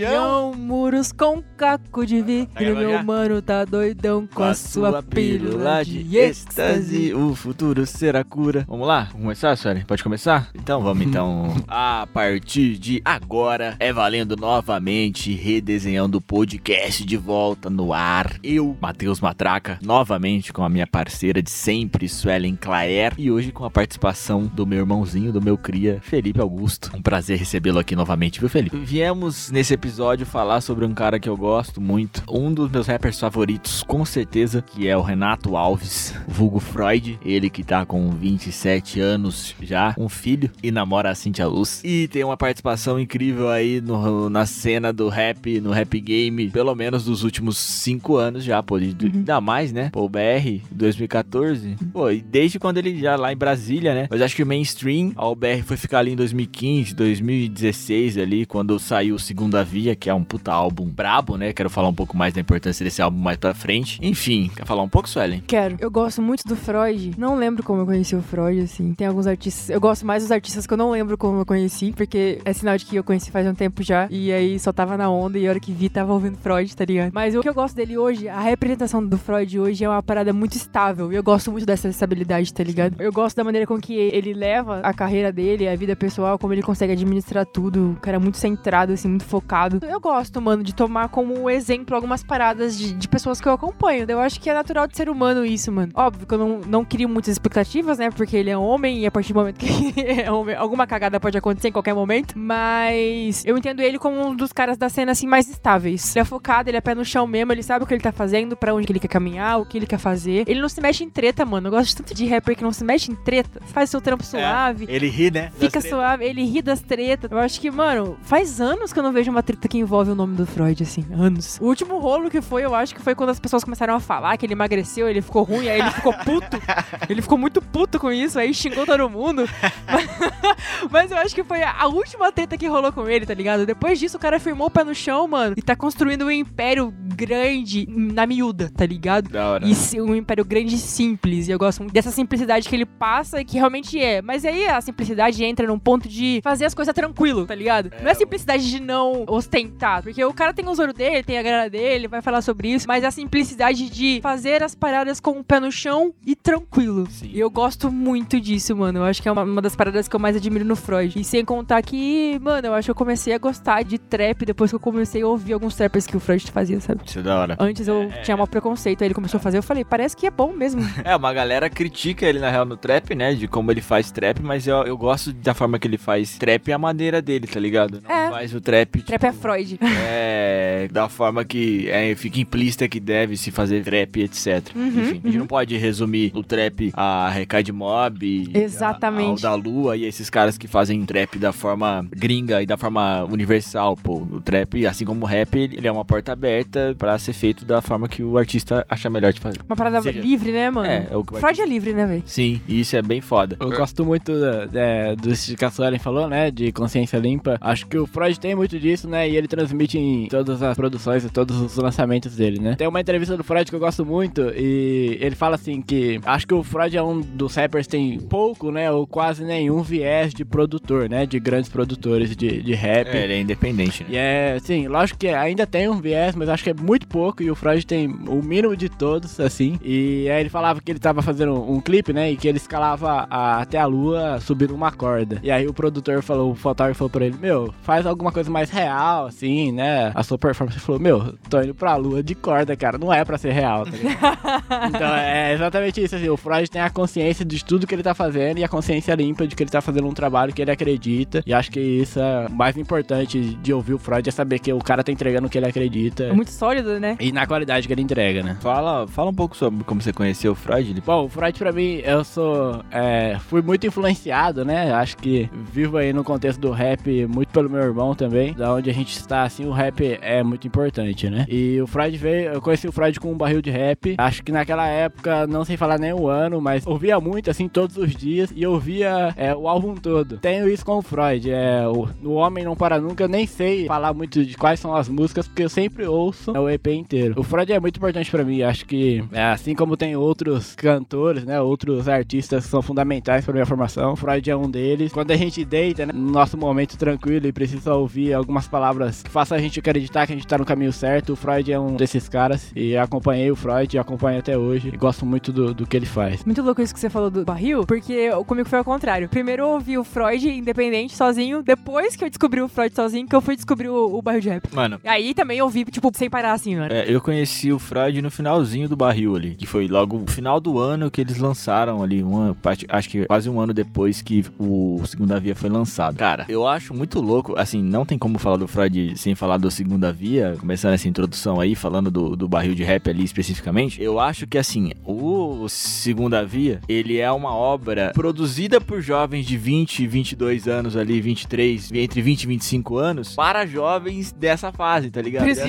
Yeah. Muros com caco de vidro, meu mano tá doidão com a sua pílula de êxtase. o futuro será cura. Vamos lá? Vamos começar, Suelen? Pode começar? Então vamos então. A partir de agora é valendo novamente, redesenhando o podcast de volta no ar. Eu, Matheus Matraca, novamente com a minha parceira de sempre, Suelen Claer, e hoje com a participação do meu irmãozinho, do meu cria, Felipe Augusto. Um prazer recebê-lo aqui novamente, viu, Felipe? Viemos nesse episódio falar sobre um cara que eu gosto muito, um dos meus rappers favoritos, com certeza, que é o Renato Alves, vulgo Freud, ele que tá com 27 anos já, um filho, e namora a Cintia Luz. E tem uma participação incrível aí no- na cena do rap, no rap game, pelo menos dos últimos 5 anos já, pô, de- ainda mais, né? Pô, o BR 2014, pô, e desde quando ele já lá em Brasília, né? Mas acho que o mainstream, a UBR foi ficar ali em 2015, 2016 ali, quando saiu o Segunda Via, que é um puta álbum brabo, né? Quero falar um pouco mais da importância desse álbum mais pra frente. Enfim, quer falar um pouco, Suelen? Quero. Eu gosto muito do Freud. Não lembro como eu conheci o Freud, assim. Tem alguns artistas. Eu gosto mais dos artistas que eu não lembro como eu conheci, porque é sinal de que eu conheci faz um tempo já. E aí só tava na onda e a hora que vi tava ouvindo Freud, tá ligado? Mas o que eu gosto dele hoje, a representação do Freud hoje é uma parada muito estável. E eu gosto muito dessa estabilidade, tá ligado? Eu gosto da maneira com que ele leva a carreira dele, a vida pessoal, como ele consegue administrar tudo. O cara é muito centrado, assim, muito focado. Eu gosto, mano, de tomar como exemplo algumas paradas de, de pessoas que eu acompanho. Eu acho que é natural de ser humano isso, mano. Óbvio que eu não, não crio muitas expectativas, né? Porque ele é homem e a partir do momento que é homem, alguma cagada pode acontecer em qualquer momento. Mas eu entendo ele como um dos caras da cena, assim, mais estáveis. Ele é focado, ele é pé no chão mesmo, ele sabe o que ele tá fazendo, pra onde que ele quer caminhar, o que ele quer fazer. Ele não se mexe em treta, mano. Eu gosto tanto de rapper que não se mexe em treta. Faz seu trampo suave. Ele ri, né? Fica suave, ele ri das tretas. Eu acho que, mano, faz anos que eu não vejo uma treta que envolve o nome do Freud, assim. Anos. O último rolo que foi, eu acho que foi quando as pessoas começaram a falar que ele emagreceu, ele ficou ruim, aí ele ficou puto. ele ficou muito puto com isso, aí xingou todo mundo. Mas eu acho que foi a última treta que rolou com ele, tá ligado? Depois disso, o cara firmou o pé no chão, mano, e tá construindo um império grande na miúda, tá ligado? Da hora. E se- um império grande e simples. E eu gosto muito dessa simplicidade que ele passa e que realmente é. Mas aí a simplicidade entra num ponto de fazer as coisas tranquilo, tá ligado? não é simplicidade de não ostentar. Porque o cara tem o ouro dele, tem a grana dele, vai falar sobre isso. Mas a simplicidade de fazer as paradas com o pé no chão e tranquilo. Sim. E eu gosto muito disso, mano. Eu acho que é uma, uma das paradas que eu mais admiro no Freud. E sem contar que, mano, eu acho que eu comecei a gostar de trap depois que eu comecei a ouvir alguns trappers que o Freud fazia, sabe? Isso é da hora. Antes eu tinha mal preconceito, aí ele começou a fazer, eu falei, parece que é bom mesmo. É, uma galera critica ele na real no trap, né? De como ele faz trap, mas eu, eu gosto da forma que ele faz trap e a maneira dele, tá ligado? Não É. faz o trap. Trap é Freud. É, da forma que é, fica implícita que deve se fazer trap, etc. Uhum, Enfim, a gente uhum. não pode resumir o trap a Recade Mob, Exatamente. a- ao da Lua e esses caras que fazem trap da forma gringa e da forma universal, pô. O trap, assim como o rap, ele é uma porta aberta pra ser feito da forma que o artista acha melhor de fazer. Uma parada Seja- livre, né, mano? É, é o que o Freud é livre, né, velho? Sim, e isso é bem foda. Eu gosto muito é, do que a Suelen falou, né? De consciência limpa. Acho que o Freud tem muito disso, né? E ele transmite em todas as produções e todos os lançamentos dele, né? Tem uma entrevista do Freud que eu gosto muito e ele fala assim que acho que o Freud é um dos rappers que tem pouco, né? Ou quase nenhum viés de produtor, né? De grandes produtores de, de rap. É, ele é independente, né? E é, sim, lógico que ainda tem um viés, mas acho que é muito pouco. E o Freud tem o mínimo de todos, assim. E aí ele falava que ele tava fazendo um, clipe, né? E que ele escalava a- até a lua subindo uma corda. E aí o produtor falou, o fotógrafo falou pra ele: Meu, faz alguma coisa mais real, assim, né? A sua performance Ele falou: Meu, tô indo pra lua de corda, cara. Não é pra ser real, tá ligado? Então é exatamente isso, assim. O Freud tem a consciência de tudo que ele tá fazendo e a consciência limpa de que ele tá fazendo um trabalho que ele acredita. E acho que isso é o mais importante de ouvir o Freud é saber que o cara tá entregando o que ele acredita. É muito sólido, né? E na qualidade que ele entrega, né? Fala, fala um pouco sobre como você conheceu o Freud. Ele- Bom, o Freud pra mim, eu sou. é, fui muito influenciado, né? Acho que vivo aí no contexto do rap muito pelo meu irmão também. Da onde a gente está, assim, o rap é muito importante, né? E o Freud veio. Eu conheci o Freud com um barril de rap. Acho que naquela época, não sei falar nem o ano, mas ouvia muito, assim, todos os dias. E ouvia é, o álbum todo. Tenho isso com o Freud. É, o, o Homem Não Para Nunca, eu nem sei falar muito de quais são as músicas, porque eu sempre ouço o EP inteiro. O Freud é muito importante pra mim. Acho que, é, assim como tem outros cantores, né? Outros artistas que são fundamentais pra minha formação. Freud é um deles. Quando a gente deita, né, no nosso momento tranquilo e precisa ouvir algumas palavras que façam a gente acreditar que a gente tá no caminho certo. O Freud é um desses caras. E acompanhei o Freud, acompanho até hoje. E gosto muito do, do que ele faz. Muito louco isso que você falou do barril, porque comigo foi ao contrário. Primeiro eu ouvi o Freud independente, sozinho. Depois que eu descobri o Freud sozinho, que eu fui descobrir o, o barril de rap. Mano, E aí também eu ouvi, tipo, sem parar assim, mano. É, eu conheci o Freud no finalzinho do barril ali, que foi logo no final do ano que eles lançaram ali, uma parte, acho que quase um ano depois que o Segunda Via foi lançado. Cara, eu acho muito louco, assim, não tem como falar do Freud sem falar do Segunda Via, começando essa introdução aí, falando do, do barril de rap ali especificamente. Eu acho que, assim, o Segunda Via, ele é uma obra produzida por jovens de 20, 22 anos ali, 23, entre 20 e 25 anos, para jovens dessa fase, tá ligado? Dessa-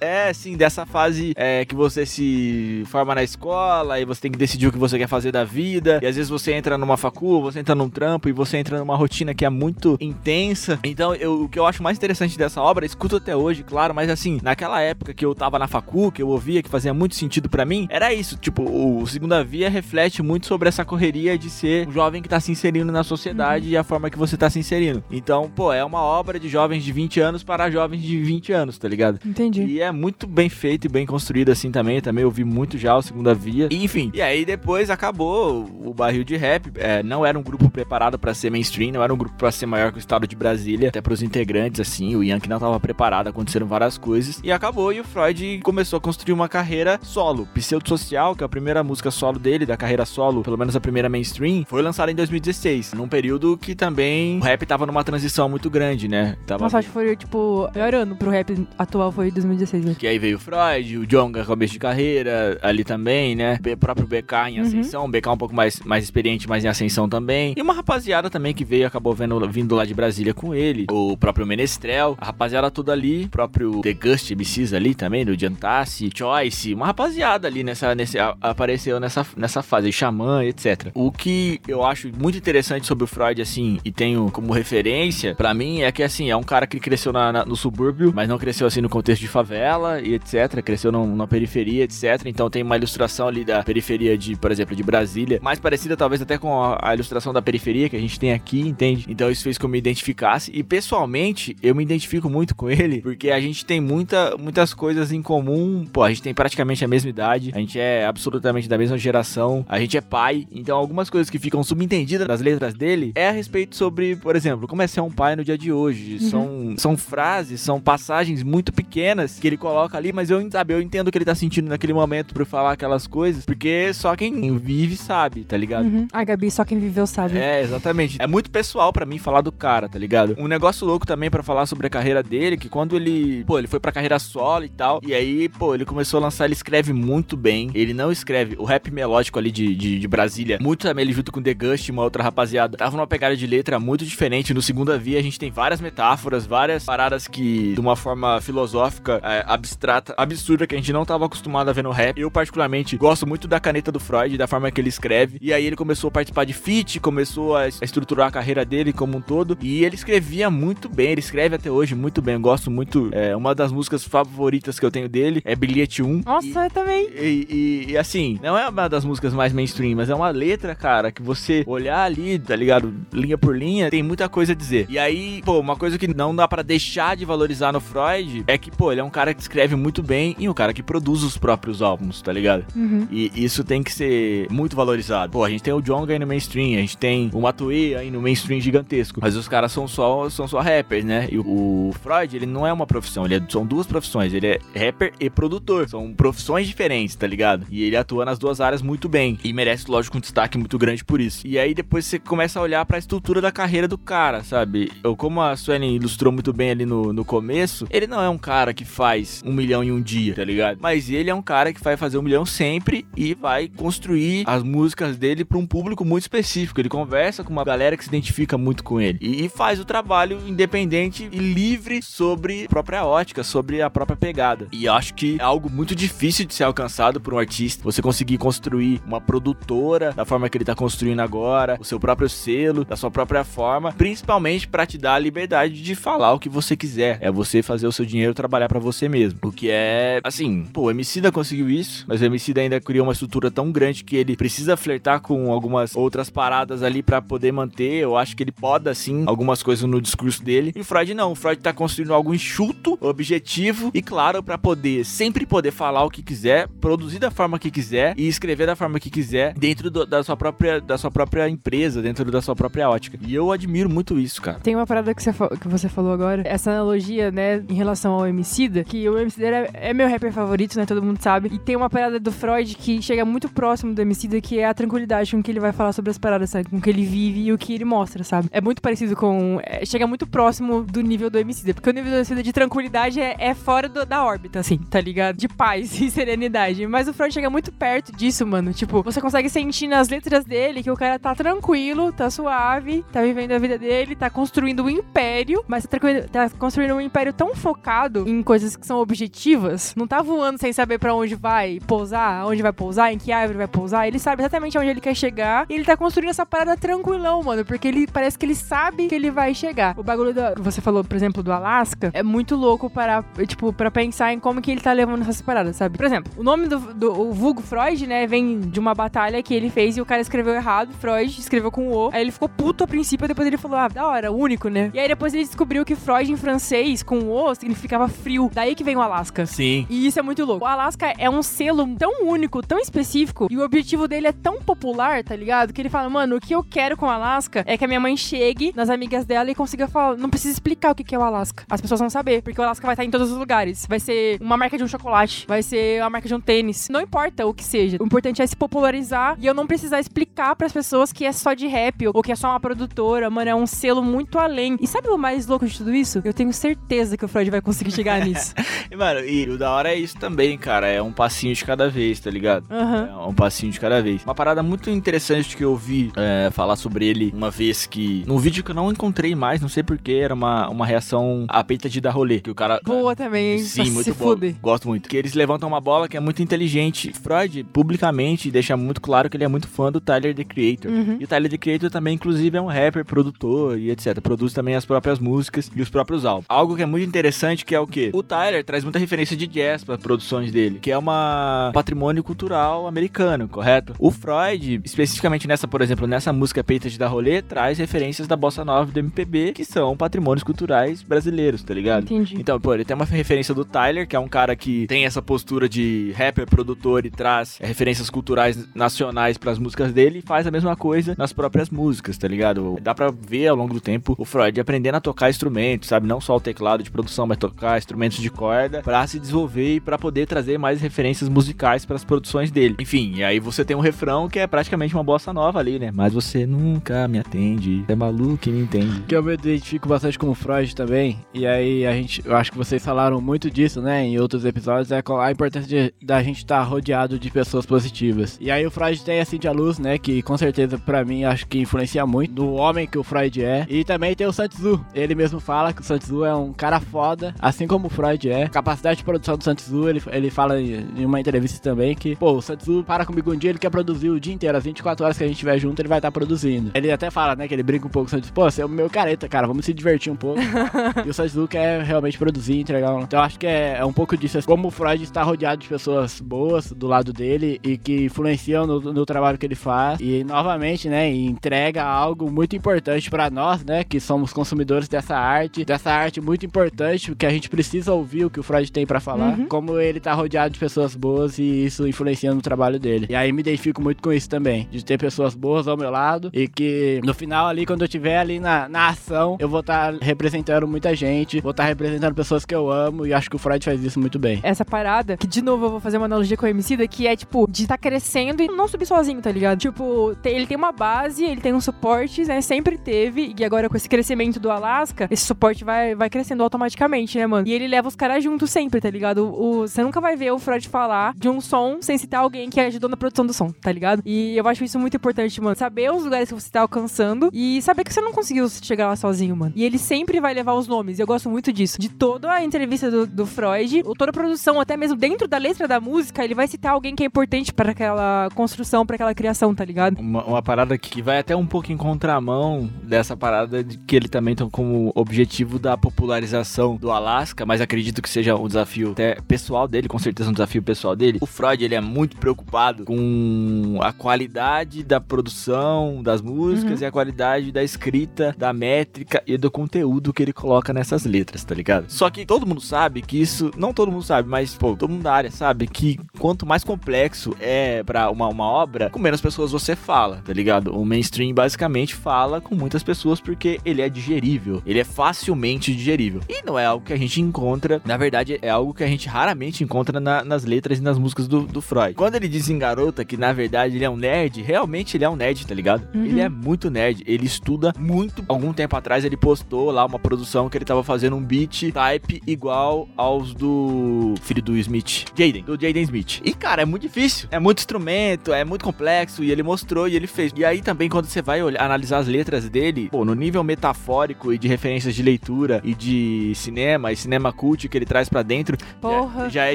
é, sim, dessa fase é, que você se forma na escola e você tem que decidir o que você quer fazer da vida. E às vezes você entra numa facul, você entra num trampo e você entra numa rotina que é muito intensa. Então, eu- o que eu acho mais interessante dessa obra, escuto até hoje, claro, mas assim, naquela época que eu tava na facul, que eu ouvia, que fazia muito sentido pra mim, era isso. Tipo, o Segunda Via reflete muito sobre essa correria de ser um jovem que tá se inserindo na sociedade e a forma que você tá se inserindo. Então, pô, é uma obra de jovens de 20 anos para jovens de 20 anos, tá ligado? Entendi. E é muito bem feito e bem construído assim também. Eu também ouvi muito já o Segunda Via. E, enfim, e aí depois acabou o barril de rap. É, não era um grupo preparado pra ser mainstream, não era um grupo pra ser maior que o estado de Brasília. Até pros integrantes, assim, o Yankee não tava preparado, aconteceram várias coisas. E acabou e o Freud começou a construir uma carreira solo. Pseudo Social, que é a primeira música solo dele, da carreira solo, pelo menos a primeira mainstream, foi lançada em 2016. Num período que também o rap tava numa transição muito grande, né? Tava Nossa, acho que foi, tipo, o melhor ano pro rap atual foi 2016, né? que aí veio o Freud, o Jonga começo de carreira ali também, né? O próprio BK em Uhum. ascensão, o BK um pouco mais, mais experiente, mas em ascensão também. E uma rapaziada também que veio, acabou vendo, vindo lá de Brasília com ele. O próprio Menestrel, a rapaziada toda ali. Próprio The Gust MCs ali também, do Jantassi, Choice. Uma rapaziada ali nessa, nesse, a- apareceu nessa, nessa fase, Xamã, etc. O que eu acho muito interessante sobre o Freud, assim, e tenho como referência, pra mim, é que, assim, é um cara que cresceu na- na- no subúrbio, mas não cresceu, assim, no contexto de favela e etc. Cresceu num- na periferia, etc. Então tem uma ilustração ali da periferia de, por exemplo, de Brasília, mais parecida talvez até com a, a ilustração da periferia que a gente tem aqui, entende? Então isso fez com que eu me identificasse. E pessoalmente, eu me identifico muito com ele, porque a gente tem muita, muitas coisas em comum. Pô, a gente tem praticamente a mesma idade, a gente é absolutamente da mesma geração, a gente é pai. Então algumas coisas que ficam subentendidas nas letras dele é a respeito sobre, por exemplo, como é ser um pai no dia de hoje. São, são frases, são passagens muito pequenas que ele coloca ali, mas eu, sabe, eu entendo o que ele tá sentindo naquele momento por falar aquelas coisas, porque só quem vive sabe, tá ligado? Uhum. Ai, Gabi, só quem viveu sabe. É, exatamente. É muito pessoal pra mim falar do cara, tá ligado? Um negócio louco também pra falar sobre a carreira dele, que quando ele, pô, ele foi pra carreira solo e tal, e aí, pô, ele começou a lançar, ele escreve muito bem. Ele não escreve o rap melódico ali de, de, de Brasília, muito também ele junto com The Gust, uma outra rapaziada, tava numa pegada de letra muito diferente. No Segunda Via a gente tem várias metáforas, várias paradas que, de uma forma filosófica, é, abstrata, absurda, que a gente não tava acostumado a ver no rap. Eu, particularmente, gosto muito da caneta do Freud, da forma que ele escreve. E aí ele começou a participar de feat, começou a estruturar a carreira dele como um todo. E ele escrevia muito bem, ele escreve até hoje muito bem. Eu gosto muito. É, uma das músicas favoritas que eu tenho dele é Bilhete 1. Nossa, eu também. E, e- e, assim, não é uma das músicas mais mainstream, mas é uma letra, cara, que você olhar ali, tá ligado? Linha por linha, tem muita coisa a dizer. E aí, pô, uma coisa que não dá pra deixar de valorizar no Freud é que, pô, ele é um cara que escreve muito bem e um cara que produz os próprios álbuns, tá ligado? Uhum. E isso tem que ser muito valorizado. Pô, a gente tem o Jonga aí no mainstream, a gente tem o Matuê aí no mainstream gigantesco. Mas os caras são só, são só rappers, né? E o, o Freud, ele não é uma profissão, ele é- são duas profissões. Ele é rapper e produtor. São profissões diferentes, tá ligado? E ele atua nas duas áreas muito bem. E merece, lógico, um destaque muito grande por isso. E aí depois você começa a olhar pra estrutura da carreira do cara, sabe? Eu, como a Suelen ilustrou muito bem ali no, no começo, ele não é um cara que faz um milhão em um dia, tá ligado? Mas ele é um cara que vai fazer um milhão sempre e vai construir as músicas dele pra um público muito específico. Ele conversa com uma galera que se identifica muito com ele. E, e faz o trabalho independente e livre sobre a própria ótica, sobre a própria pegada. E acho que é algo muito difícil de ser alcançado por um artista. Você conseguir construir uma produtora da forma que ele tá construindo agora, o seu próprio selo, da sua própria forma, principalmente pra te dar a liberdade de falar o que você quiser. É você fazer o seu dinheiro trabalhar pra você mesmo. O que é, assim, pô, o Emicida conseguiu isso, mas o Emicida ainda criou uma estrutura tão grande que ele precisa flertar com algumas outras paradas ali pra poder manter. Eu acho que ele poda, assim, algumas coisas no discurso dele. E o Freud não. O Freud tá construindo algo enxuto enxuto, objetivo e claro para poder sempre poder falar o que quiser, produzir da forma que quiser e escrever da forma que quiser dentro do, da sua própria da sua própria empresa, dentro da sua própria ótica. E eu admiro muito isso, cara. Tem uma parada que você, que você falou agora, essa analogia, né, em relação ao Emicida, que o Emicida é, é meu rapper favorito, né, todo mundo sabe. E tem uma parada do Freud que chega muito próximo do Emicida, que é a tranquilidade com que ele vai falar sobre as paradas, sabe? Com que ele vive e o que ele mostra, sabe? É muito parecido com... É, chega muito próximo do nível do Emicida, porque o nível do Emicida de tranquilidade é, é fora do, da órbita, assim, tá ligado? De paz e serenidade. Mas o Freud chega muito perto disso, mano. Tipo, você consegue sentir nas letras dele que o cara tá tranquilo, tá suave, tá vivendo a vida dele, tá construindo um império, mas tá, tá construindo um império tão focado em coisas que são objetivas, não tá voando sem saber para onde vai pousar, onde vai pousar, em que árvore vai pousar, ele sabe exatamente onde ele quer chegar e ele tá construindo essa parada tranquilão, mano, porque ele parece que ele sabe que ele vai chegar. O bagulho que você falou, por exemplo, do Alasca, é muito louco para, tipo, para pensar em como que ele tá levando essas paradas, sabe? Por exemplo, o nome do, do o vulgo Freud, né, vem de uma batalha que ele fez e o cara escreveu errado, Freud escreveu com o, aí ele ficou puto a princípio, depois ele falou, ah, da hora, único, né? E aí depois ele descobriu que Freud em francês, com o, significava frio. Daí que vem o Alasca. Sim. E isso é muito louco. O Alasca é um selo tão único, tão específico, e o objetivo dele é tão popular, tá ligado? Que ele fala, mano, o que eu quero com o Alasca é que a minha mãe chegue nas amigas dela e consiga falar. Não precisa explicar o que é o Alasca. As pessoas vão saber, porque o Alasca vai estar em todos os lugares. Vai ser uma marca de um chocolate, vai ser uma marca de um tênis. Não importa o que seja. O importante é se popularizar e eu não precisar explicar para as pessoas que é só de rap ou que é só uma produtora. Mano, é um selo muito além. E sabe o mais louco de tudo isso? Eu tenho certeza que o Freud vai conseguir chegar nisso. e, mano, e o da hora é isso também, cara. É um passinho de cada vez, tá ligado? Uhum. É um passinho de cada vez. Uma parada muito interessante que eu ouvi é, falar sobre ele uma vez que. Num vídeo que eu não encontrei mais, não sei porquê, era uma, uma reação a peita de dar rolê. Que o cara. Boa também, hein? Sim, muito boa. Gosto muito. Que eles levantam uma bola que é muito inteligente. Freud, publicamente, deixa muito claro que ele é muito fã do Tyler the Creator. Uhum. E o Tyler the Creator também, inclusive, é um rapper, produtor e etc. Produz também as próprias músicas e os próprios álbuns. Algo que é muito interessante que é o quê? O Tyler traz muita referência de jazz para produções dele, que é uma patrimônio cultural americano, correto? O Freud, especificamente nessa, por exemplo, nessa música Peita de Dar Rolê, traz referências da bossa nova e do MPB, que são patrimônios culturais brasileiros, tá ligado? Entendi. Então, pô, ele tem uma referência do Tyler, que é um cara que tem essa postura de rapper, produtor e traz referências culturais nacionais para as músicas dele e faz a mesma coisa nas próprias músicas, tá ligado? Dá pra ver ao longo do tempo o Freud aprendendo a tocar instrumentos, sabe? Não só o teclado de produção, mas tocar instrumentos de corda para se desenvolver e para poder trazer mais referências musicais para as produções dele. Enfim, e aí você tem um refrão que é praticamente uma bossa nova ali, né? Mas você nunca me atende. É maluco que me entende. Que eu me identifico bastante com o Freud também. E aí a gente, eu acho que vocês falaram muito disso, né? Em outros episódios, é a importância de, da gente estar tá rodeado de pessoas positivas. E aí o Freud tem a Cintia Luz, né? Que com certeza para mim acho que influencia muito do homem que o Freud é. E também tem o Santizu. Ele mesmo fala que o Santizu é um cara foda, assim como o Freud é. Capacidade de produção do Santizu, ele, ele fala em uma entrevista também que, pô, o Santizu para comigo um dia, ele quer produzir o dia inteiro, as 24 horas que a gente estiver junto, ele vai estar tá produzindo. Ele até fala, né, que ele brinca um pouco com o Santizu, pô, você é o meu careta, cara, vamos se divertir um pouco. e o Santizu quer realmente produzir, entregar um... Então acho que é, é um pouco disso, assim, como o Freud está rodeado de pessoas boas do lado dele e que influenciam no, no trabalho que ele faz. E novamente, né, entrega algo muito importante para nós, né, que somos consumidores dessa arte, dessa arte muito importante, que a gente precisa ouvir o que o Freud tem para falar, Uhum. como ele tá rodeado de pessoas boas e isso influencia no trabalho dele. E aí me identifico muito com isso também, de ter pessoas boas ao meu lado e que no final ali, quando eu estiver ali na, na ação, eu vou estar representando muita gente, vou estar representando pessoas que eu amo e acho que o Freud faz isso muito bem. Essa parada, que de novo eu vou fazer uma analogia com o Emicida, que é tipo, de estar crescendo e não subir sozinho, tá ligado? Tipo, ele tem uma base, ele tem um suporte, né? Sempre teve, e agora com esse crescimento do Alasca, esse suporte vai, vai crescendo automaticamente, né, mano? E ele leva os caras junto sempre, tá ligado? Você nunca vai ver o Freud falar de um som sem citar alguém que ajudou na produção do som, tá ligado? E eu acho isso muito importante, mano. Saber os lugares que você tá alcançando e saber que você não conseguiu chegar lá sozinho, mano. E ele sempre vai levar os nomes. Eu gosto muito disso. De toda a entrevista do, do Freud, ou toda a produção, até mesmo dentro da letra da música, ele vai citar alguém que é importante para aquela construção, para aquela criação, tá ligado? Uma, uma parada que vai até um pouco em contramão dessa parada de que ele também tem como objetivo da popularização do Alasca, mas acredito que seja um desafio até pessoal dele, com certeza um desafio pessoal dele. O Freud, ele é muito preocupado com a qualidade da produção das músicas Uhum. e a qualidade da escrita, da métrica e do conteúdo que ele coloca nessas letras. Letras, tá ligado? Só que todo mundo sabe que isso, não todo mundo sabe, mas pô, todo mundo da área sabe que quanto mais complexo é para uma, uma obra, com menos pessoas você fala, tá ligado? O mainstream basicamente fala com muitas pessoas porque ele é digerível, ele é facilmente digerível. E não é algo que a gente encontra, na verdade, é algo que a gente raramente encontra na, nas letras e nas músicas do, do, Freud. Quando ele diz em Garota que na verdade ele é um nerd, realmente ele é um nerd, tá ligado? Uhum. Ele é muito nerd, ele estuda muito. Algum tempo atrás ele postou lá uma produção que ele tava fazendo um beat type igual aos do filho do Smith, Jaden, do Jaden Smith. E cara, é muito difícil, é muito instrumento, é muito complexo e ele mostrou e ele fez. E aí também quando você vai olhar, analisar as letras dele, pô, no nível metafórico e de referências de leitura e de cinema e cinema cult que ele traz para dentro, já, já, é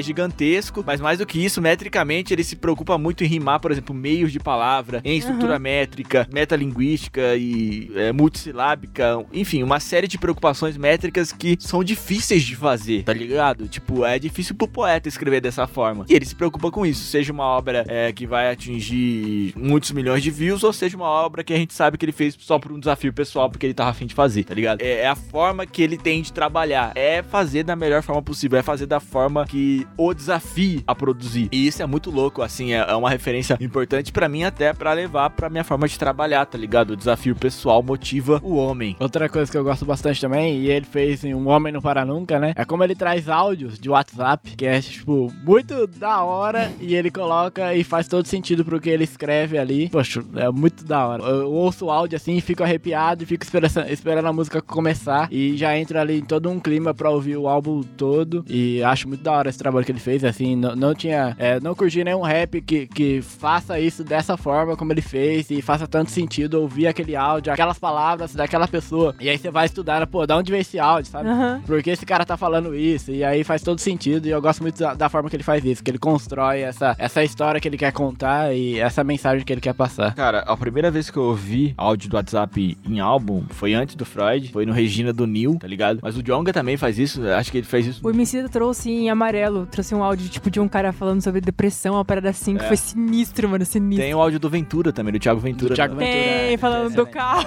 gigantesco. Mas mais do que isso, metricamente ele se preocupa muito em rimar, por exemplo, meios de palavra, em estrutura uhum. métrica, metalinguística e é, multissilábica, enfim, uma série de preocupações métricas que são difíceis de fazer, tá ligado? Tipo, é difícil pro poeta escrever dessa forma. E ele se preocupa com isso, seja uma obra é, que vai atingir muitos milhões de views, ou seja uma obra que a gente sabe que ele fez só por um desafio pessoal, porque ele tava afim de fazer, tá ligado? É, é a forma que ele tem de trabalhar, é fazer da melhor forma possível, é fazer da forma que o desafie a produzir. E isso é muito louco, assim, é, é uma referência importante para mim até para levar para minha forma de trabalhar, tá ligado? O desafio pessoal motiva o homem. Outra coisa que eu gosto bastante também, e ele fez em Um Homem Não Para Nunca, né? É como ele traz áudios de WhatsApp, que é, tipo, muito da hora, e ele coloca e faz todo sentido pro que ele escreve ali. Poxa, é muito da hora. Eu ouço o áudio assim, fico arrepiado e fico esperando, esperando a música começar, e já entra ali em todo um clima pra ouvir o álbum todo, e acho muito da hora esse trabalho que ele fez, assim, não, não tinha, é, não curti nenhum rap que, que faça isso dessa forma como ele fez, e faça tanto sentido ouvir aquele áudio, aquelas palavras daquela pessoa, e aí você vai estudar, pô, da onde veio esse áudio, sabe? Uhum. Por que esse cara tá falando isso? E aí faz todo sentido. E eu gosto muito da, da, forma que ele faz isso, que ele constrói essa, essa história que ele quer contar e essa mensagem que ele quer passar. Cara, a primeira vez que eu ouvi áudio do WhatsApp em álbum foi antes do Freud, foi no Regina do Neil, tá ligado? Mas o Jonga também faz isso, acho que ele fez isso. O Emicida trouxe em amarelo, trouxe um áudio tipo de um cara falando sobre depressão, uma parada assim, é. que foi sinistro, mano, sinistro. Tem o áudio do Ventura também, do Thiago Ventura. Do Thiago Ventura. Tem, é, falando é, do carro.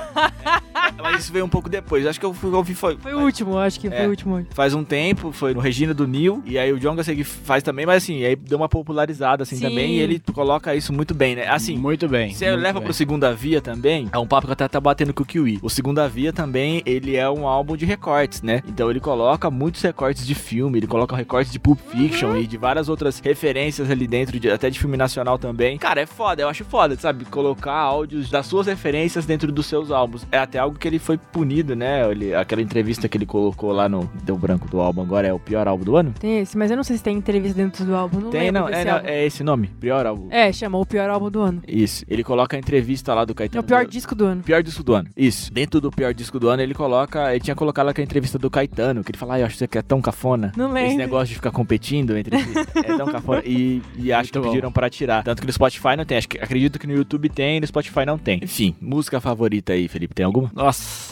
É, mas isso veio um pouco depois, acho que eu ouvi foi... Foi o último, acho que foi o é, último. Faz um tempo, foi no Regina do Neil, e aí o Jonga faz também, mas assim, aí deu uma popularizada assim Sim. também, e ele coloca isso muito bem, né? Assim, muito bem. Você leva bem. pro Segunda Via também, é um papo que até tá batendo com o Kiwi. O Segunda Via também, ele é um álbum de recortes, né? Então ele coloca muitos recortes de filme, ele coloca recortes de Pulp Fiction uhum. e de várias outras referências ali dentro, de, até de filme nacional também. Cara, é foda, eu acho foda, sabe? Colocar áudios das suas referências dentro dos seus álbuns. É até algo que ele foi punido, né? Ele, aquela entrevista que ele colocou lá no Deu Branco do álbum agora é o pior álbum do ano? Tem esse, mas eu não sei se tem entrevista dentro do álbum. Não tem, não. É, não é, esse nome, pior álbum. É, chamou o pior álbum do ano. Isso. Ele coloca a entrevista lá do Caetano. É o pior disco do ano. Pior disco do ano. Isso. Dentro do pior disco do ano, ele coloca. Ele tinha colocado lá a entrevista do Caetano, que ele fala, ah, eu acho que é tão cafona. Não lembro. Esse negócio de ficar competindo entre si. é tão cafona. E, e acho que pediram para tirar. Tanto que no Spotify não tem. Acho que, acredito que no YouTube tem, no Spotify não tem. Enfim, música favorita aí, Felipe, tem alguma? Nossa,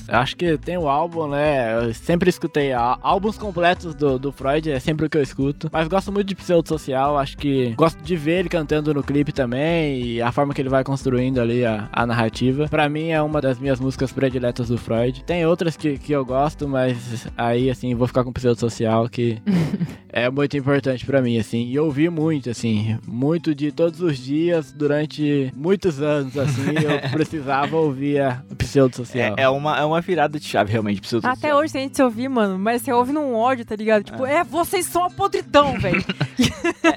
acho que tem o álbum, né? Eu sempre escutei álbuns completos do, do Freud, é sempre o que eu escuto. Mas gosto muito de pseudo social, acho que gosto de ver ele cantando no clipe também e a forma que ele vai construindo ali a, a narrativa. Para mim é uma das minhas músicas prediletas do Freud. Tem outras que, que eu gosto, mas aí assim, vou ficar com pseudo social que é muito importante para mim, assim. E ouvi muito, assim, muito de todos os dias durante muitos anos, assim, eu precisava ouvir a pseudo social. É, é, uma, é uma virada de chave, realmente. Até hoje, se a gente se ouvir, mano, mas você ouve num ódio, tá ligado? Tipo, é, é vocês são a podridão, velho.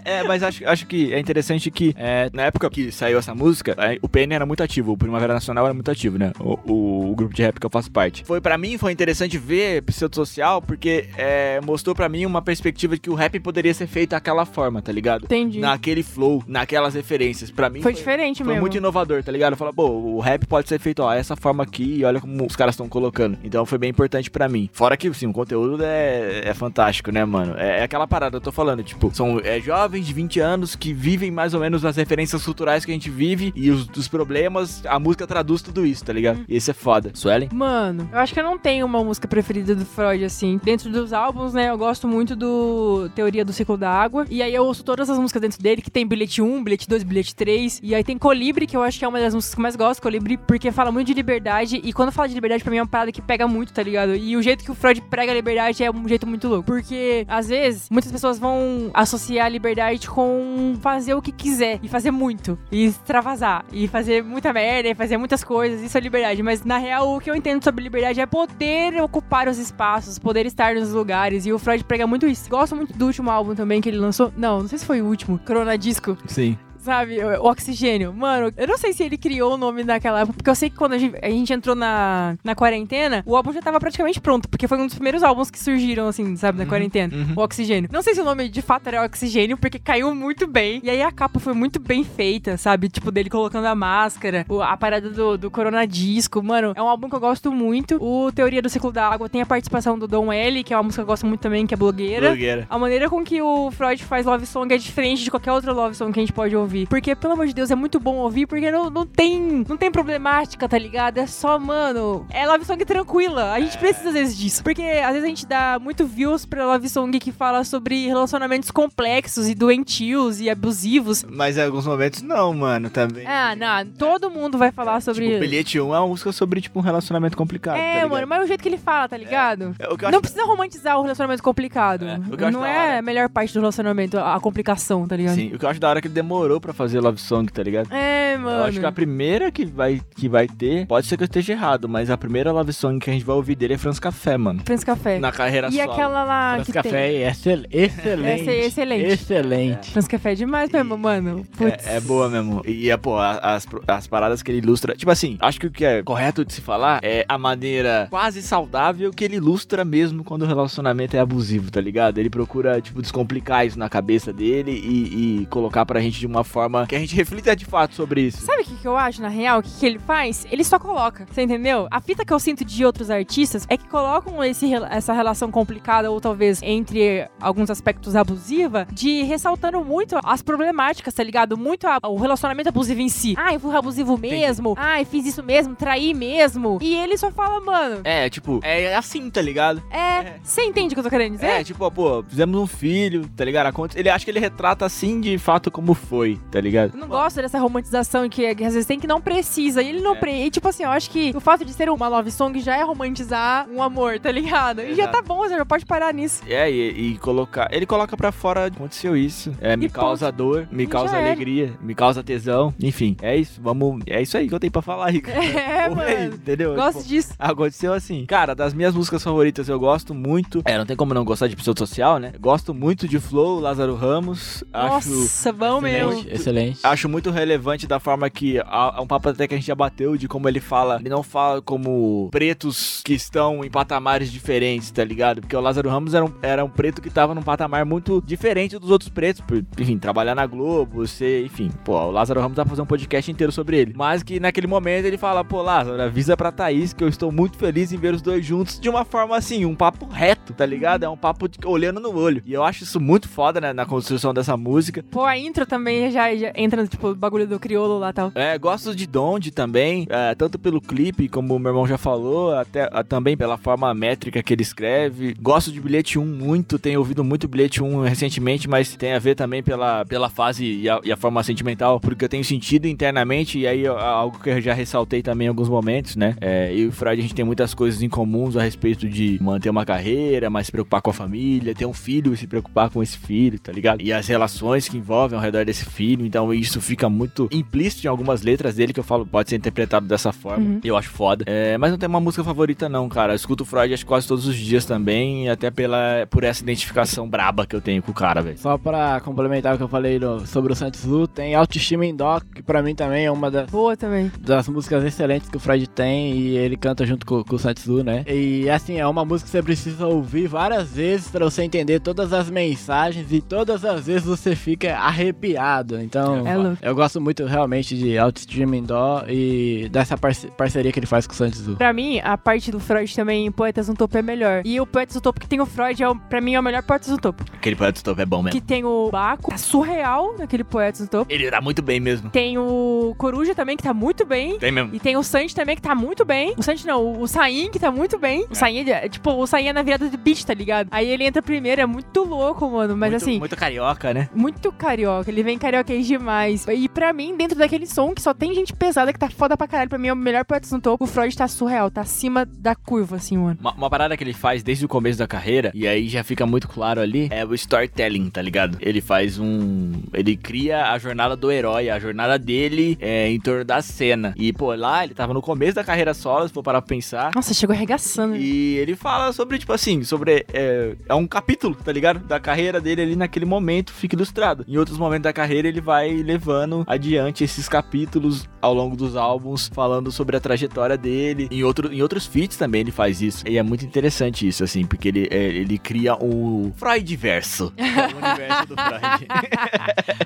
é, é, mas acho, acho que é interessante que é, na época que saiu essa música, o PN era muito ativo, o Primavera Nacional era muito ativo, né? O, o, o grupo de rap que eu faço parte. Foi para mim, foi interessante ver pseudo social, porque é, mostrou para mim uma perspectiva de que o rap poderia ser feito daquela forma, tá ligado? Entendi. Naquele flow, naquelas referências. Para mim foi, foi diferente foi mesmo. Foi muito inovador, tá ligado? Falar, pô, o rap pode ser feito, ó, essa forma aqui e olha como os caras estão colocando. Então foi bem importante para mim. Fora que, sim, o conteúdo é, é fantástico, né, mano? É, é, aquela parada, eu tô falando, tipo, são São é, jovens de 20 anos que vivem mais ou menos as referências culturais que a gente vive e os dos problemas, a música traduz tudo isso, tá ligado? E esse é foda. Suelen? Mano, eu acho que eu não tenho uma música preferida do Freud, assim. Dentro dos álbuns, né, eu gosto muito do Teoria do Ciclo da Água. E aí eu ouço todas as músicas dentro dele, que tem bilhete 1, bilhete 2, bilhete 3. E aí tem Colibre, que eu acho que é uma das músicas que eu mais gosto, Colibre, porque fala muito de liberdade. E quando fala de liberdade, pra mim é uma parada que pega muito, tá ligado? E o jeito que o Freud prega a liberdade é um jeito muito louco. Porque, às vezes, muitas pessoas vão associar a liberdade com fazer o que quiser. E fazer muito. E extravasar. E fazer muita merda, e fazer muitas coisas. Isso é liberdade. Mas, na real, o que eu entendo sobre liberdade é poder ocupar os espaços, poder estar nos lugares. E o Freud prega muito isso. Gosto muito do último álbum também que ele lançou. Não, não sei se foi o último. Corona Disco. Sim. Sabe, o oxigênio. Mano, eu não sei se ele criou o nome naquela época, porque eu sei que quando a gente, a gente entrou na, na quarentena, o álbum já tava praticamente pronto, porque foi um dos primeiros álbuns que surgiram, assim, sabe, na quarentena. uhum. O oxigênio. Não sei se o nome de fato era oxigênio, porque caiu muito bem. E aí a capa foi muito bem feita, sabe? Tipo, dele colocando a máscara, a parada do, do Corona Disco. Mano, é um álbum que eu gosto muito. O Teoria do Ciclo da Água tem a participação do Dom L, que é uma música que eu gosto muito também, que é blogueira. Blogueira. A maneira com que o Freud faz love song é diferente de qualquer outro love song que a gente pode ouvir. Porque, pelo amor de Deus, é muito bom ouvir, porque não, não tem não tem problemática, tá ligado? É só, mano, é love song tranquila. A gente precisa, às vezes, disso. Porque, às vezes, a gente dá muito views pra love song que fala sobre relacionamentos complexos e doentios e abusivos. Mas em alguns momentos não, mano, também. Ah, não, todo mundo vai falar sobre... Tipo, Bilhete 1 é uma música sobre, tipo, um relacionamento complicado, tá é, ligado? mano, mas é o jeito que ele fala, tá ligado? É, o que eu Não acho- precisa romantizar o relacionamento complicado. É, o não é a melhor parte do relacionamento, a a complicação, tá ligado? Sim, o que eu acho da hora é que ele demorou pra fazer Love Song, tá ligado? É, mano. Eu acho que a primeira que vai, que vai ter, pode ser que eu esteja errado, mas a primeira Love Song que a gente vai ouvir dele é Franz Café, mano. Franz Café. Na carreira e solo. aquela lá Franz que Café tem... é excel- excelente. Essa é excelente. Excelente. Franz Café é demais mesmo, mano. Putz. É, é boa mesmo. E, é, pô, as, as paradas que ele ilustra. Tipo assim, acho que o que é correto de se falar é a maneira quase saudável que ele ilustra mesmo quando o relacionamento é abusivo, tá ligado? Ele procura, tipo, descomplicar isso na cabeça dele e, e colocar pra gente de uma forma que a gente reflita de fato sobre isso. Sabe o que, que eu acho, na real? O que, que ele faz? Ele só coloca, você entendeu? A fita que eu sinto de outros artistas é que colocam esse, essa relação complicada, ou talvez entre alguns aspectos abusiva, de ressaltando muito as problemáticas, tá ligado? Muito a- o relacionamento abusivo em si. Ah, eu fui abusivo mesmo. Ah, eu fiz isso mesmo, traí mesmo. E ele só fala, mano, É, tipo, é assim, tá ligado? é. Você entende o que eu tô querendo dizer? É, tipo, ó, pô, fizemos um filho, tá ligado? Ele acha que ele retrata assim de fato como foi, tá ligado? Eu não gosto dessa romantização que, às vezes tem que não precisa. E ele não É. E tipo assim, eu acho que o fato de ser uma love song já é romantizar um amor, tá ligado? E já tá bom, você já pode parar nisso. É, e, e colocar. Ele coloca pra fora, aconteceu isso. É, me E causa dor, me E causa alegria, me causa tesão. Enfim, é isso. Vamos. É isso aí que eu tenho pra falar cara. É, mano. entendeu? Gosto Tipo, disso. Aconteceu assim. Cara, das minhas músicas favoritas eu gosto muito. É, não tem como não gostar de episódio social, né? Gosto muito de Flow, Lázaro Ramos. Acho. Nossa, bom mesmo. Excelente. Excelente. Acho muito relevante da forma que há um papo até que a gente já bateu de como ele fala. Ele não fala como pretos que estão em patamares diferentes, tá ligado? Porque o Lázaro Ramos era um, era um preto que tava num patamar muito diferente dos outros pretos. por, enfim, trabalhar na Globo, você, enfim. Pô, o Lázaro Ramos vai fazer um podcast inteiro sobre ele. Mas que naquele momento ele fala, pô, Lázaro, avisa pra Thaís que eu estou muito feliz em ver os dois juntos de uma forma assim, um papo reto, tá ligado? É um papo de- olhando no olho. E eu acho isso muito foda, né, na construção dessa música. Pô, a intro também já, já entra, tipo, bagulho do crioulo lá e tal. É, gosto de Donde também, é, tanto pelo clipe, como o meu irmão já falou, até a- também pela forma métrica que ele escreve. Gosto de Bilhete 1 muito, tenho ouvido muito Bilhete 1 recentemente, mas tem a ver também pela, pela fase e a, e a forma sentimental, porque eu tenho sentido internamente, e aí algo que eu já ressaltei também em alguns momentos, né? É, eu e o Freud, a gente tem muitas coisas em comuns a respeito de manter uma carreira, mas se preocupar com a família, ter um filho e se preocupar com esse filho, tá ligado? E as relações que envolvem ao redor desse filho, então isso fica muito implícito em algumas letras dele que eu falo, pode ser interpretado dessa forma. Uhum. Eu acho foda. É, mas não tem uma música favorita, não, cara. Eu escuto o Freud acho quase todos os dias também, até pela, por essa identificação braba que eu tenho com o cara, velho. Só pra complementar o que eu falei no- sobre o Santos Lu, tem Autoestima em Dó, que pra mim também é uma das, Boa também. das músicas excelentes que o Freud tem e ele canta junto com, com o Santos Lu, né? E assim, é uma música que você precisa ouvir várias vezes pra você entender todas as mensagens e todas as vezes você fica arrepiado. Então, É louco. eu gosto muito realmente de Outstream Dó e dessa parce- parceria que ele faz com o Santos Pra mim, a parte do Freud também em Poetas no Topo é melhor. E o Poetas no Topo que tem o Freud, é o, pra mim, é o melhor Poetas no Topo. Aquele poeta do topo é bom mesmo. Que tem o Baco, tá surreal naquele Poetas no Topo. Ele tá muito bem mesmo. Tem o Coruja também, que tá muito bem. Tem mesmo. E tem o Sanji também, que tá muito bem. O Sanji não, o, Sain, que tá muito bem. O Sain, é, tipo, o Sain é na virada de beat, tá ligado? Aí ele entra primeiro, é muito louco, mano. Mas muito, assim, Muito carioca, né? muito carioca. Ele vem demais. E pra mim, dentro daquele som que só tem gente pesada que tá foda pra caralho, pra mim é o melhor Poetas no Topo. O Freud tá surreal, tá acima da curva, assim, mano. Uma, uma parada que ele faz desde o começo da carreira, e aí já fica muito claro ali, é o storytelling, tá ligado? Ele faz um. Ele cria a jornada do herói, a jornada dele é, em torno da cena. E, pô, lá ele tava no começo da carreira solo, se for parar pra pensar. Nossa, chegou arregaçando. E ele fala sobre, tipo assim, sobre. É, é um capítulo, tá ligado? Da carreira dele ali naquele momento, fica ilustrado. Em outros momentos da carreira, ele vai levando adiante esses capítulos ao longo dos álbuns, falando sobre a trajetória dele. Em, outro, em outros feats também ele faz isso. E é muito interessante isso, assim, porque ele, é, ele cria o Freud verso. o universo do Freud.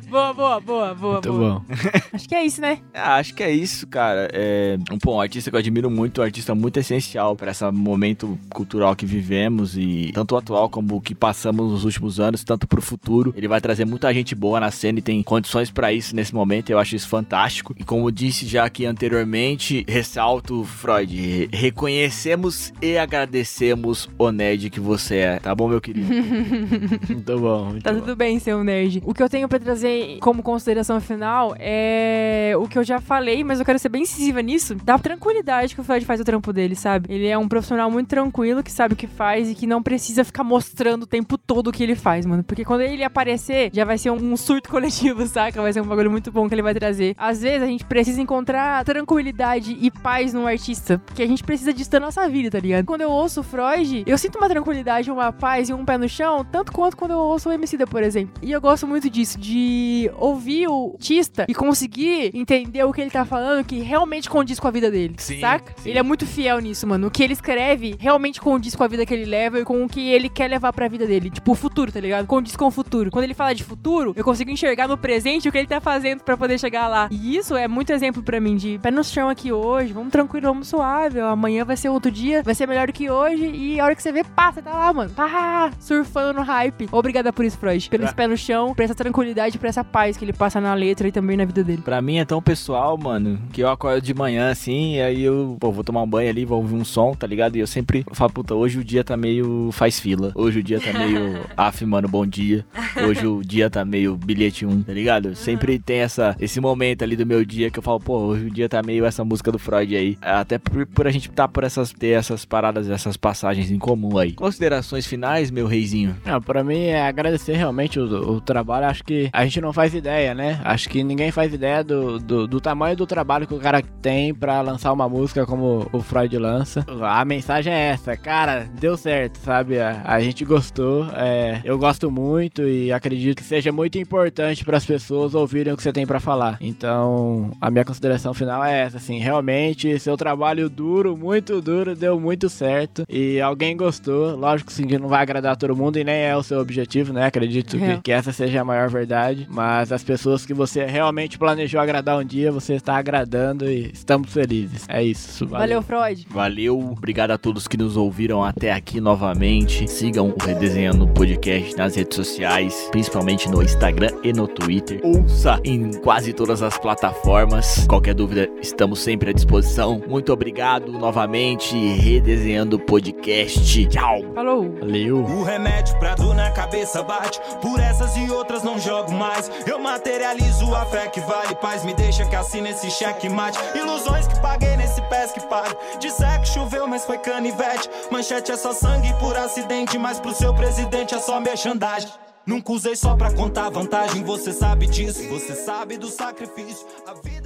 Boa, boa, boa, boa, Muito boa. bom. Acho que é isso, né? Ah, acho que é isso, cara. É um, pô, um artista que eu admiro muito, um artista muito essencial para esse momento cultural que vivemos e tanto o atual como o que passamos nos últimos anos, tanto pro futuro. Ele vai trazer muita gente boa na cena e tem condições para isso nesse momento. Eu acho isso fantástico. E como eu disse já aqui anteriormente, ressalto, Freud, reconhecemos e agradecemos o nerd que você é, tá bom, meu querido? Muito bom. Muito Tá bom. tudo bem, seu nerd. O que eu tenho pra trazer como consideração final é o que eu já falei, mas eu quero ser bem incisiva nisso. Da tranquilidade que o Freud faz o trampo dele, sabe? Ele é um profissional muito tranquilo, que sabe o que faz e que não precisa ficar mostrando o tempo todo o que ele faz, mano. Porque quando ele aparecer, já vai ser um surto coletivo, saca? Vai ser um bagulho muito bom que ele vai trazer. Às vezes a gente precisa encontrar tranquilidade e paz num artista, porque a gente precisa disso da nossa vida, tá ligado? Quando eu ouço o Freud, eu sinto uma tranquilidade, uma paz e um pé no chão, tanto quanto quando eu ouço o Emicida, por exemplo. E eu gosto muito disso, de ouvir o artista e conseguir entender o que ele tá falando que realmente condiz com a vida dele, Sim, saca? sim. Ele é muito fiel nisso, mano. O que ele escreve realmente condiz com a vida que ele leva e com o que ele quer levar pra vida dele. Tipo, o futuro, tá ligado? Condiz com o futuro. Quando ele fala de futuro, eu consigo enxergar no presente o que ele tá fazendo pra poder chegar lá. E isso é muito exemplo pra mim de pé no chão aqui hoje, vamos tranquilo, vamos suave. ó, Amanhã vai ser outro dia, vai ser melhor do que hoje. E a hora que você vê, pá, você tá lá, mano. Pá, surfando no hype. Obrigada por isso, Freud. Pelo Pra- pé no chão, por essa tranquilidade, por essa paz que ele passa na letra e também na vida dele. Pra mim é tão pessoal, mano, que eu acordo de manhã assim, e aí eu pô, vou tomar um banho ali, vou ouvir um som, tá ligado? E eu sempre falo, puta, hoje o dia tá meio faz fila. Hoje o dia tá meio af, mano, bom dia. Hoje o dia tá meio bilhete 1, tá ligado? Sempre tem essa, esse momento ali do meu dia que eu falo, pô, hoje o dia tá meio essa música do Freud aí. Até por, por a gente tá por essas, ter essas paradas, essas passagens em comum aí. Considerações finais, meu reizinho? Não, pra mim é agradecer realmente o, o trabalho. Acho que a gente não faz ideia, né? Acho que ninguém faz ideia do, do, do tamanho do trabalho que o cara tem pra lançar uma música como o Freud lança. A mensagem é essa, cara, deu certo, sabe? A, a gente gostou, é, eu gosto muito e acredito que seja muito importante para as pessoas ouvirem o que você tem pra falar. Então, a minha consideração final é essa, assim, realmente seu trabalho duro, muito duro, deu muito certo e alguém gostou. Lógico sim, que não vai agradar todo mundo e nem é o seu objetivo, né? Acredito É. que, que essa seja a maior verdade. Mas as pessoas que você realmente planejou agradar um dia, você está agradando e estamos felizes. É isso. Valeu, Freud. Valeu, obrigado a todos que nos ouviram até aqui novamente. Sigam o Redesenhando Podcast nas redes sociais, principalmente no Instagram e no Twitter. Ouça em quase todas as plataformas. Qualquer dúvida, estamos sempre à disposição. Muito obrigado novamente, Redesenhando Podcast. Tchau. Falou. Valeu. O remédio pra dor na cabeça bate. Por essas e outras não jogo mais. Eu materializo a fé que vale paz. Me deixa que assine esse cheque mate. Ilusões que paguei nesse pés que pague. Disser que choveu, mas foi canivete. Manchete é só sangue por acidente. Mas pro seu presidente é só merchandagem. Nunca usei só pra contar vantagem. Você sabe disso, você sabe do sacrifício. A vida.